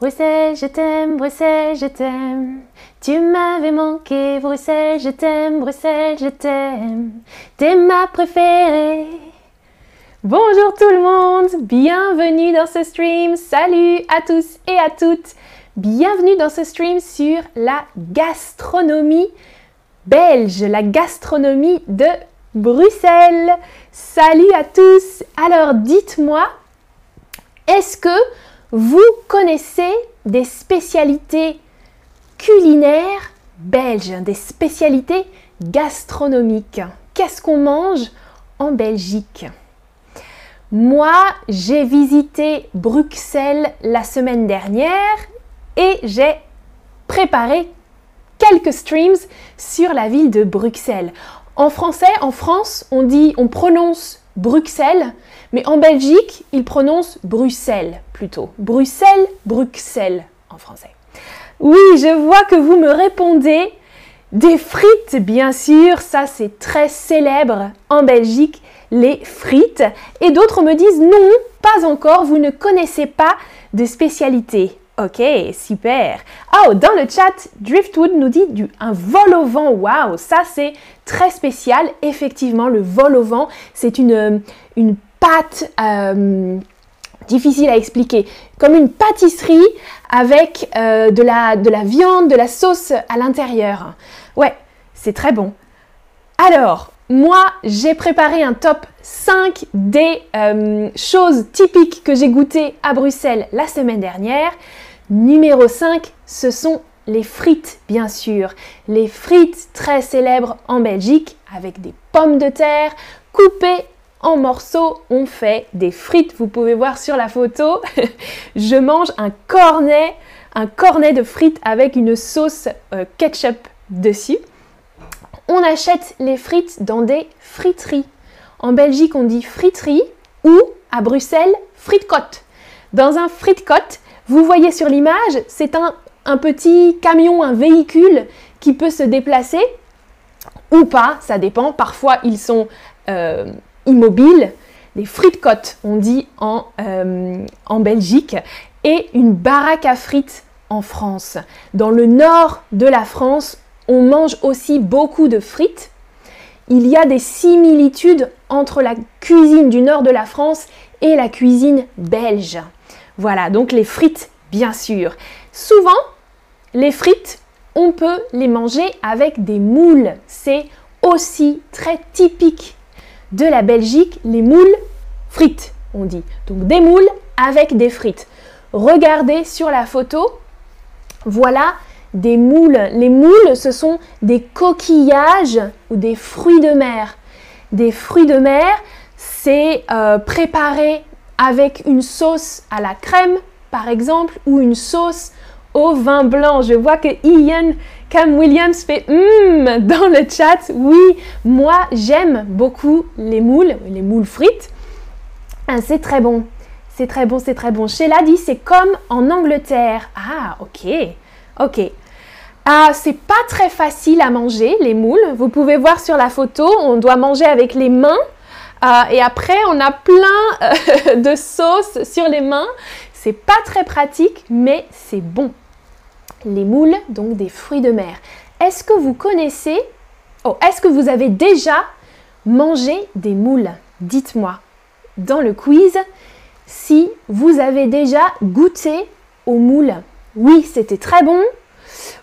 Bruxelles, je t'aime, Bruxelles, je t'aime. Tu m'avais manqué, Bruxelles, je t'aime, Bruxelles, je t'aime. T'es ma préférée. Bonjour tout le monde, bienvenue dans ce stream. Salut à tous et à toutes. Bienvenue dans ce stream sur la gastronomie belge, la gastronomie de Bruxelles. Salut à tous. Alors dites-moi, est-ce que vous connaissez des spécialités culinaires belges, des spécialités gastronomiques. Qu'est-ce qu'on mange en Belgique? Moi, j'ai visité Bruxelles la semaine dernière et j'ai préparé quelques streams sur la ville de Bruxelles. En français, en France, on dit, on prononce Bruxelles, mais en Belgique, ils prononcent Bruxelles Bruxelles, Bruxelles en français. Oui, je vois que vous me répondez. Des frites, bien sûr, ça c'est très célèbre en Belgique, les frites. Et d'autres me disent non, pas encore, vous ne connaissez pas de spécialité. Ok, super. Oh, dans le chat, Driftwood nous dit du, un vol au vent. Waouh, ça c'est très spécial. Effectivement, le vol au vent, c'est une, une pâte euh, difficile à expliquer, comme une pâtisserie avec euh, de, la, de la viande, de la sauce à l'intérieur. Ouais, c'est très bon. Alors, moi, j'ai préparé un top 5 des euh, choses typiques que j'ai goûtées à Bruxelles la semaine dernière. Numéro 5, ce sont les frites, bien sûr. Les frites très célèbres en Belgique avec des pommes de terre coupées en morceaux, on fait des frites. Vous pouvez voir sur la photo, je mange un cornet, un cornet de frites avec une sauce euh, ketchup dessus. On achète les frites dans des friteries. En Belgique, on dit friterie ou à Bruxelles, frite-côte. Dans un frite-côte, vous voyez sur l'image, c'est un, petit camion, un véhicule qui peut se déplacer ou pas, ça dépend. Parfois, ils sont euh, immobile, des frites côtes, on dit en, euh, en Belgique, et une baraque à frites en France. Dans le nord de la France, on mange aussi beaucoup de frites. Il y a des similitudes entre la cuisine du nord de la France et la cuisine belge. Voilà, donc les frites, bien sûr. Souvent, les frites, on peut les manger avec des moules. C'est aussi très typique de la Belgique, les moules frites, on dit. Donc des moules avec des frites. Regardez sur la photo, voilà des moules. Les moules, ce sont des coquillages ou des fruits de mer. Des fruits de mer, c'est euh, préparé avec une sauce à la crème, par exemple, ou une sauce au vin blanc. Je vois que Ian Cam Williams fait hum dans le chat. Oui, moi j'aime beaucoup les moules, les moules frites. Ah, c'est très bon. C'est très bon, c'est très bon. Sheila dit c'est comme en Angleterre. Ah, ok. Ok. Ah, c'est pas très facile à manger, les moules. Vous pouvez voir sur la photo, on doit manger avec les mains. Ah, et après, on a plein euh, de sauce sur les mains. C'est pas très pratique, mais c'est bon les moules, donc des fruits de mer. Est-ce que vous connaissez, oh, est-ce que vous avez déjà mangé des moules? Dites-moi dans le quiz si vous avez déjà goûté aux moules. Oui, c'était très bon.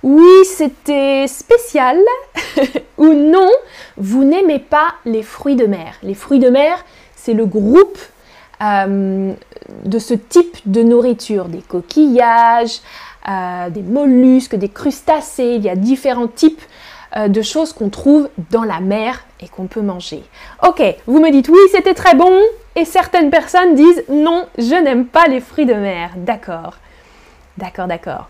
Oui, c'était spécial. Ou non, vous n'aimez pas les fruits de mer. Les fruits de mer, c'est le groupe euh, de ce type de nourriture, des coquillages, euh, des mollusques, des crustacés, il y a différents types euh, de choses qu'on trouve dans la mer et qu'on peut manger. Ok, vous me dites oui, c'était très bon, et certaines personnes disent non, je n'aime pas les fruits de mer. D'accord, d'accord, d'accord.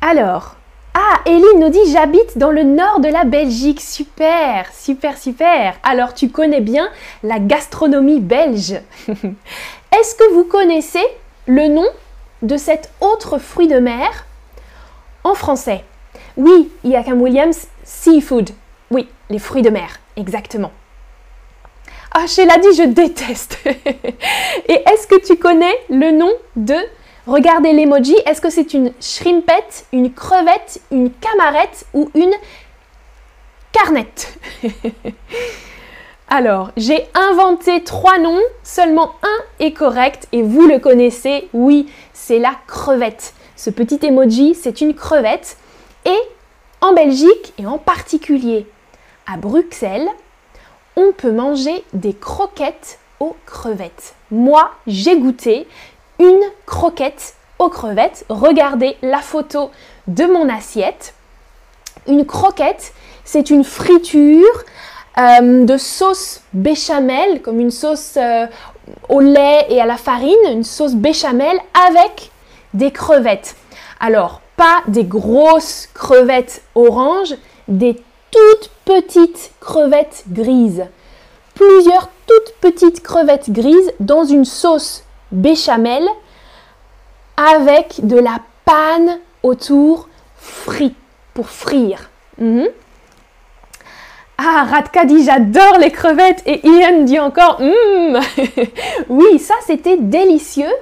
Alors, ah, Eline nous dit j'habite dans le nord de la Belgique. Super, super, super. Alors tu connais bien la gastronomie belge. Est-ce que vous connaissez le nom de cet autre fruit de mer en français? Oui, Iacam Williams, seafood. Oui, les fruits de mer, exactement. Ah, Sheila dit je déteste. Et est-ce que tu connais le nom de Regardez l'emoji. Est-ce que c'est une shrimpette, une crevette, une camarette ou une carnette? Alors, j'ai inventé trois noms, seulement un est correct et vous le connaissez, oui, c'est la crevette. Ce petit emoji, c'est une crevette. Et en Belgique, et en particulier à Bruxelles, on peut manger des croquettes aux crevettes. Moi, j'ai goûté une croquette aux crevettes. Regardez la photo de mon assiette. Une croquette, c'est une friture euh, de sauce béchamel, comme une sauce euh, au lait et à la farine, une sauce béchamel avec des crevettes. Alors, pas des grosses crevettes oranges, des toutes petites crevettes grises. Plusieurs toutes petites crevettes grises dans une sauce béchamel avec de la panne autour frit pour frire. Mhm. Ah, Radka dit j'adore les crevettes et Ian dit encore hum. oui, ça c'était délicieux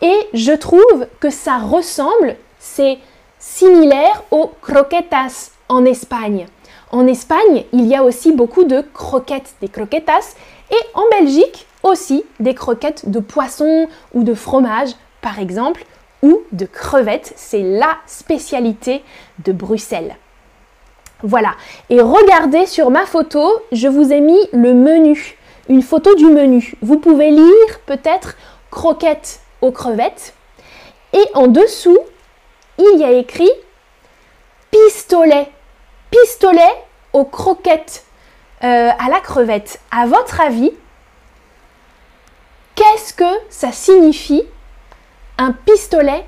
et je trouve que ça ressemble, c'est similaire aux croquetas en Espagne. En Espagne, il y a aussi beaucoup de croquettes, des croquetas, et en Belgique aussi des croquettes de poisson ou de fromage, par exemple, ou de crevettes. C'est la spécialité de Bruxelles. Voilà. Et regardez sur ma photo, je vous ai mis le menu, une photo du menu. Vous pouvez lire peut-être croquettes aux crevettes. Et en dessous, il y a écrit pistolet. Pistolet aux croquettes euh, à la crevette. À votre avis, qu'est-ce que ça signifie un pistolet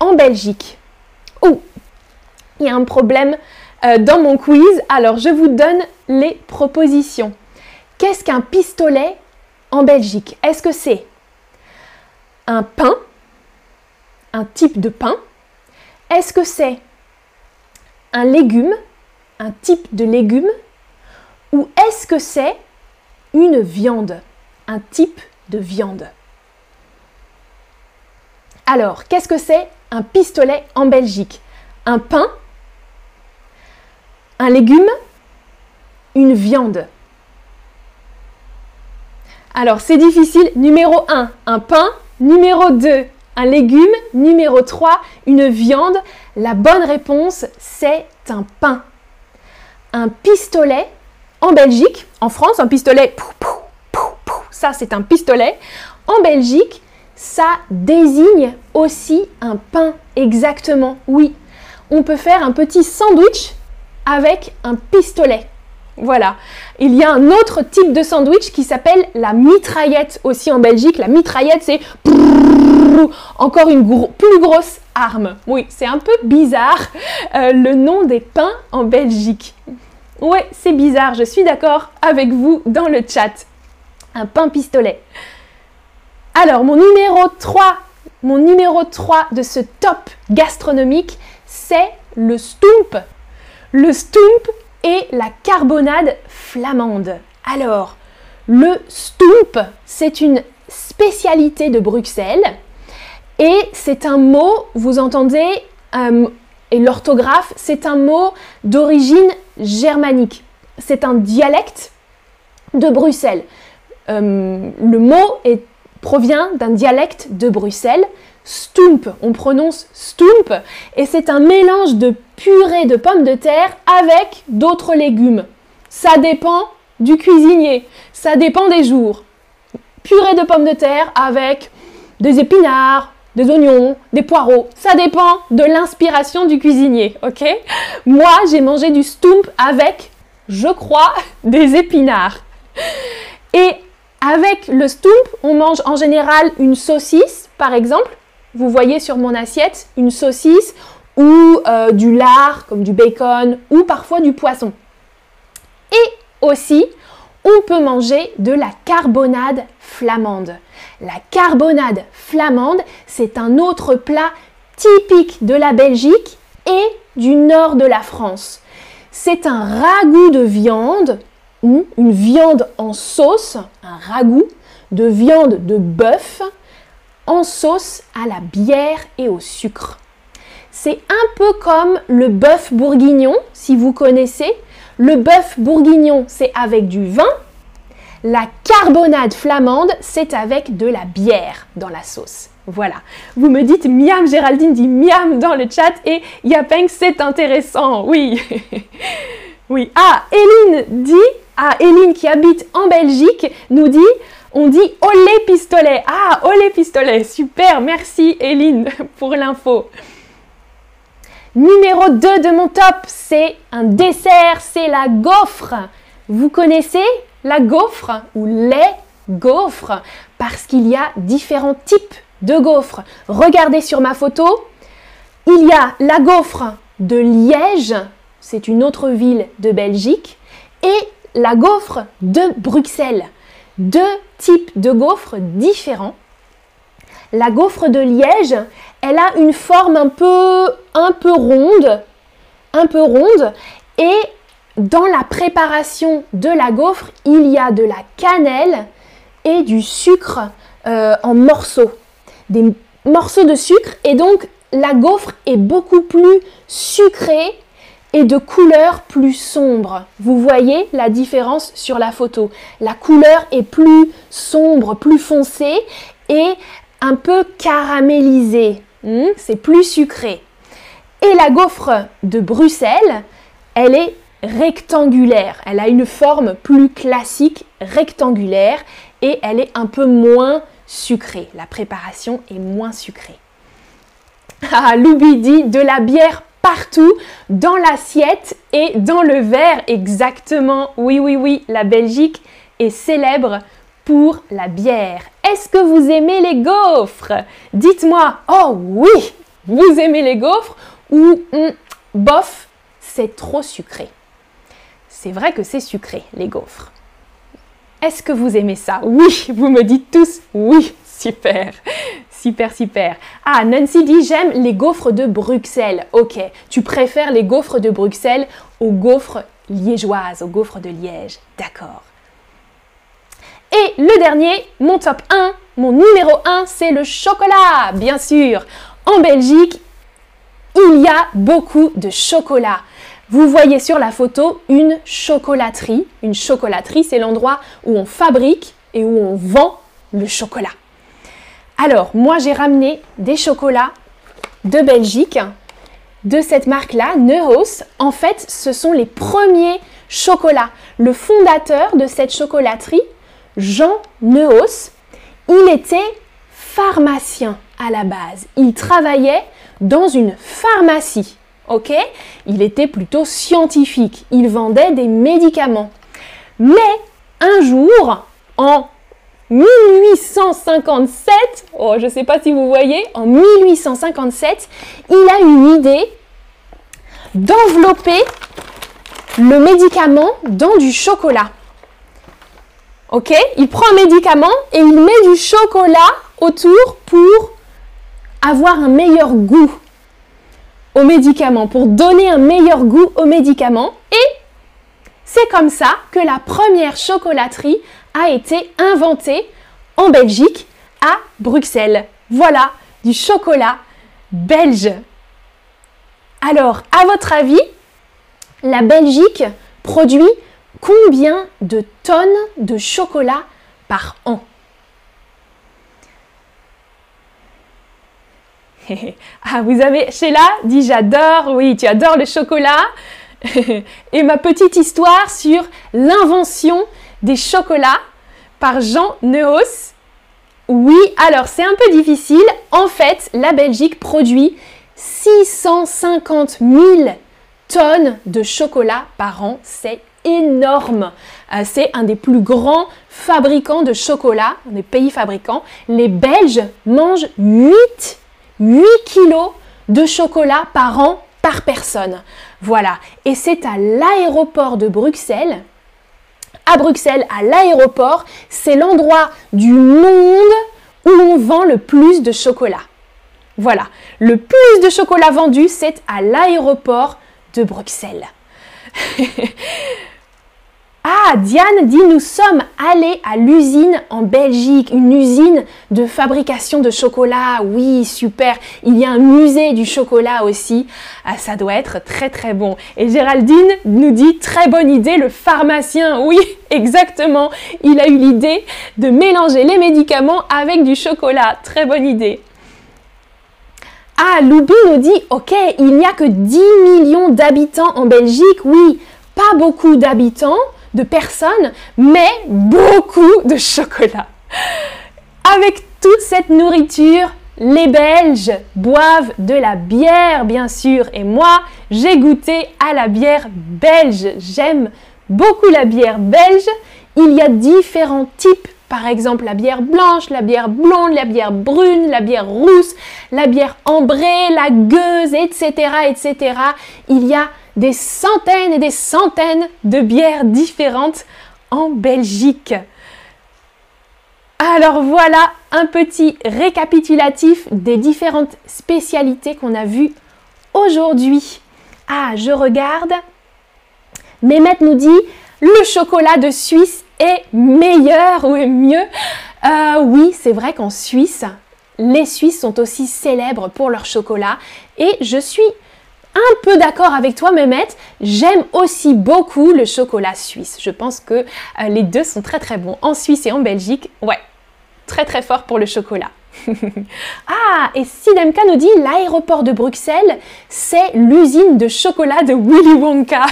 en Belgique? Oh, il y a un problème euh, dans mon quiz. Alors, je vous donne les propositions. Qu'est-ce qu'un pistolet en Belgique? Est-ce que c'est un pain Un type de pain? Est-ce que c'est un légume Un type de légume? Ou est-ce que c'est une viande Un type de viande alors, qu'est-ce que c'est un pistolet en Belgique? Un pain un légume, une viande. Alors, c'est difficile. Numéro 1, un pain. Numéro 2, un légume. Numéro 3, une viande. La bonne réponse, c'est un pain. Un pistolet en Belgique, en France, un pistolet, ça c'est un pistolet. En Belgique, ça désigne aussi un pain, exactement, oui. On peut faire un petit sandwich avec un pistolet. Voilà. Il y a un autre type de sandwich qui s'appelle la mitraillette aussi en Belgique. La mitraillette, c'est encore une plus grosse arme. Oui, c'est un peu bizarre euh, le nom des pains en Belgique. Ouais, c'est bizarre, je suis d'accord avec vous dans le chat. Un pain pistolet. Alors, mon numéro 3, mon numéro 3 de ce top gastronomique, c'est le stoomp le stump et la carbonade flamande. Alors, le stump, c'est une spécialité de Bruxelles et c'est un mot, vous entendez, euh, et l'orthographe, c'est un mot d'origine germanique. C'est un dialecte de Bruxelles. Euh, le mot provient d'un dialecte de Bruxelles Stump, on prononce Stump, et c'est un mélange de purée de pommes de terre avec d'autres légumes. Ça dépend du cuisinier, ça dépend des jours. Purée de pommes de terre avec des épinards, des oignons, des poireaux. Ça dépend de l'inspiration du cuisinier, ok? Moi, j'ai mangé du stump avec, je crois, des épinards. Avec le stump, on mange en général une saucisse, par exemple, vous voyez sur mon assiette une saucisse ou euh, du lard comme du bacon ou parfois du poisson. Et aussi, on peut manger de la carbonade flamande. La carbonade flamande, c'est un autre plat typique de la Belgique et du nord de la France. C'est un ragoût de viande une viande en sauce, un ragoût de viande de bœuf en sauce à la bière et au sucre. C'est un peu comme le bœuf bourguignon, si vous connaissez. Le bœuf bourguignon, c'est avec du vin. La carbonade flamande, c'est avec de la bière dans la sauce. Voilà. Vous me dites miam, Géraldine dit miam dans le chat et Yapeng, c'est intéressant. Oui. oui. Ah, Eline dit, ah, Eline qui habite en Belgique, nous dit, on dit olé pistolet. Ah, olé pistolet. Super. Merci, Eline, pour l'info. Numéro 2 de mon top, c'est un dessert, c'est la gaufre. Vous connaissez la gaufre ou les gaufres? Parce qu'il y a différents types de gaufres. Regardez sur ma photo, il y a la gaufre de Liège, c'est une autre ville de Belgique, et la gaufre de Bruxelles. Deux types de gaufres différents. La gaufre de Liège, elle a une forme un peu, ronde, et dans la préparation de la gaufre, il y a de la cannelle et du sucre euh, en morceaux des morceaux de sucre et donc la gaufre est beaucoup plus sucrée et de couleur plus sombre. Vous voyez la différence sur la photo. La couleur est plus sombre, plus foncée et un peu caramélisée. Hmm, c'est plus sucré. Et la gaufre de Bruxelles, elle est rectangulaire. Elle a une forme plus classique, rectangulaire, et elle est un peu moins sucré. La préparation est moins sucrée. Ah, Loubi dit de la bière partout, dans l'assiette et dans le verre. Exactement. Oui, oui, oui, la Belgique est célèbre pour la bière. Est-ce que vous aimez les gaufres? Dites-moi, oh oui, vous aimez les gaufres ou hmm, bof, c'est trop sucré? C'est vrai que c'est sucré, les gaufres. Est-ce que vous aimez ça? Oui, vous me dites tous oui, super. Super, super. Ah, Nancy dit j'aime les gaufres de Bruxelles. Ok, tu préfères les gaufres de Bruxelles aux gaufres liégeoises, aux gaufres de Liège. D'accord. Et le dernier, mon top 1, mon numéro 1, c'est le chocolat, bien sûr. En Belgique, il y a beaucoup de chocolat. Vous voyez sur la photo une chocolaterie. Une chocolaterie, c'est l'endroit où on fabrique et où on vend le chocolat. Alors, moi j'ai ramené des chocolats de Belgique, de cette marque-là, Neuhaus. En fait, ce sont les premiers chocolats. Le fondateur de cette chocolaterie, Jean Neuhaus, il était pharmacien à la base. Il travaillait dans une pharmacie ok? Il était plutôt scientifique, il vendait des médicaments. Mais un jour, en 1857, oh, je ne sais pas si vous voyez, en 1857, il a une idée d'envelopper le médicament dans du chocolat. Ok? Il prend un médicament et il met du chocolat autour pour avoir un meilleur goût aux médicaments, pour donner un meilleur goût aux médicaments. Et c'est comme ça que la première chocolaterie a été inventée en Belgique, à Bruxelles. Voilà, du chocolat belge. Alors, à votre avis, la Belgique produit combien de tonnes de chocolat par an? Ah, vous avez Sheila dit j'adore, oui, tu adores le chocolat. Et ma petite histoire sur l'invention des chocolats par Jean Neuhaus. Oui, alors c'est un peu difficile. En fait, la Belgique produit 650 000 tonnes de chocolat par an. C'est énorme. Euh, c'est un des plus grands fabricants de chocolat, des pays fabricants. Les Belges mangent 8 8 kilos de chocolat par an par personne. Voilà. Et c'est à l'aéroport de Bruxelles. À Bruxelles, à l'aéroport, c'est l'endroit du monde où on vend le plus de chocolat. Voilà. Le plus de chocolat vendu, c'est à l'aéroport de Bruxelles. Ah, Diane dit nous sommes allés à l'usine en Belgique, une usine de fabrication de chocolat. Oui, super. Il y a un musée du chocolat aussi. Ah, ça doit être très très bon. Et Géraldine nous dit très bonne idée, le pharmacien. Oui, exactement. Il a eu l'idée de mélanger les médicaments avec du chocolat. Très bonne idée. Ah, Loubi nous dit, ok, il n'y a que 10 millions d'habitants en Belgique. Oui, pas beaucoup d'habitants, de personnes, mais beaucoup de chocolat. Avec toute cette nourriture, les Belges boivent de la bière, bien sûr. Et moi, j'ai goûté à la bière belge. J'aime beaucoup la bière belge. Il y a différents types par exemple la bière blanche, la bière blonde, la bière brune, la bière rousse, la bière ambrée, la gueuse, etc., etc. Il y a des centaines et des centaines de bières différentes en Belgique. Alors voilà un petit récapitulatif des différentes spécialités qu'on a vues aujourd'hui. Ah, je regarde. Mehmet nous dit le chocolat de Suisse est meilleur ou est mieux? Euh, oui, c'est vrai qu'en Suisse, les Suisses sont aussi célèbres pour leur chocolat et je suis un peu d'accord avec toi, Mehmet. J'aime aussi beaucoup le chocolat suisse. Je pense que euh, les deux sont très très bons. En Suisse et en Belgique, ouais, très très fort pour le chocolat. ah, et Sidemka nous dit l'aéroport de Bruxelles, c'est l'usine de chocolat de Willy Wonka.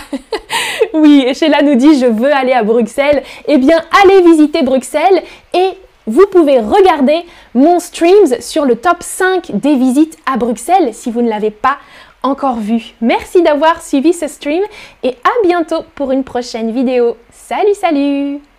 oui, et Sheila nous dit je veux aller à Bruxelles. Eh bien, allez visiter Bruxelles et vous pouvez regarder mon streams sur le top 5 des visites à Bruxelles si vous ne l'avez pas encore vu. Merci d'avoir suivi ce stream et à bientôt pour une prochaine vidéo. Salut, salut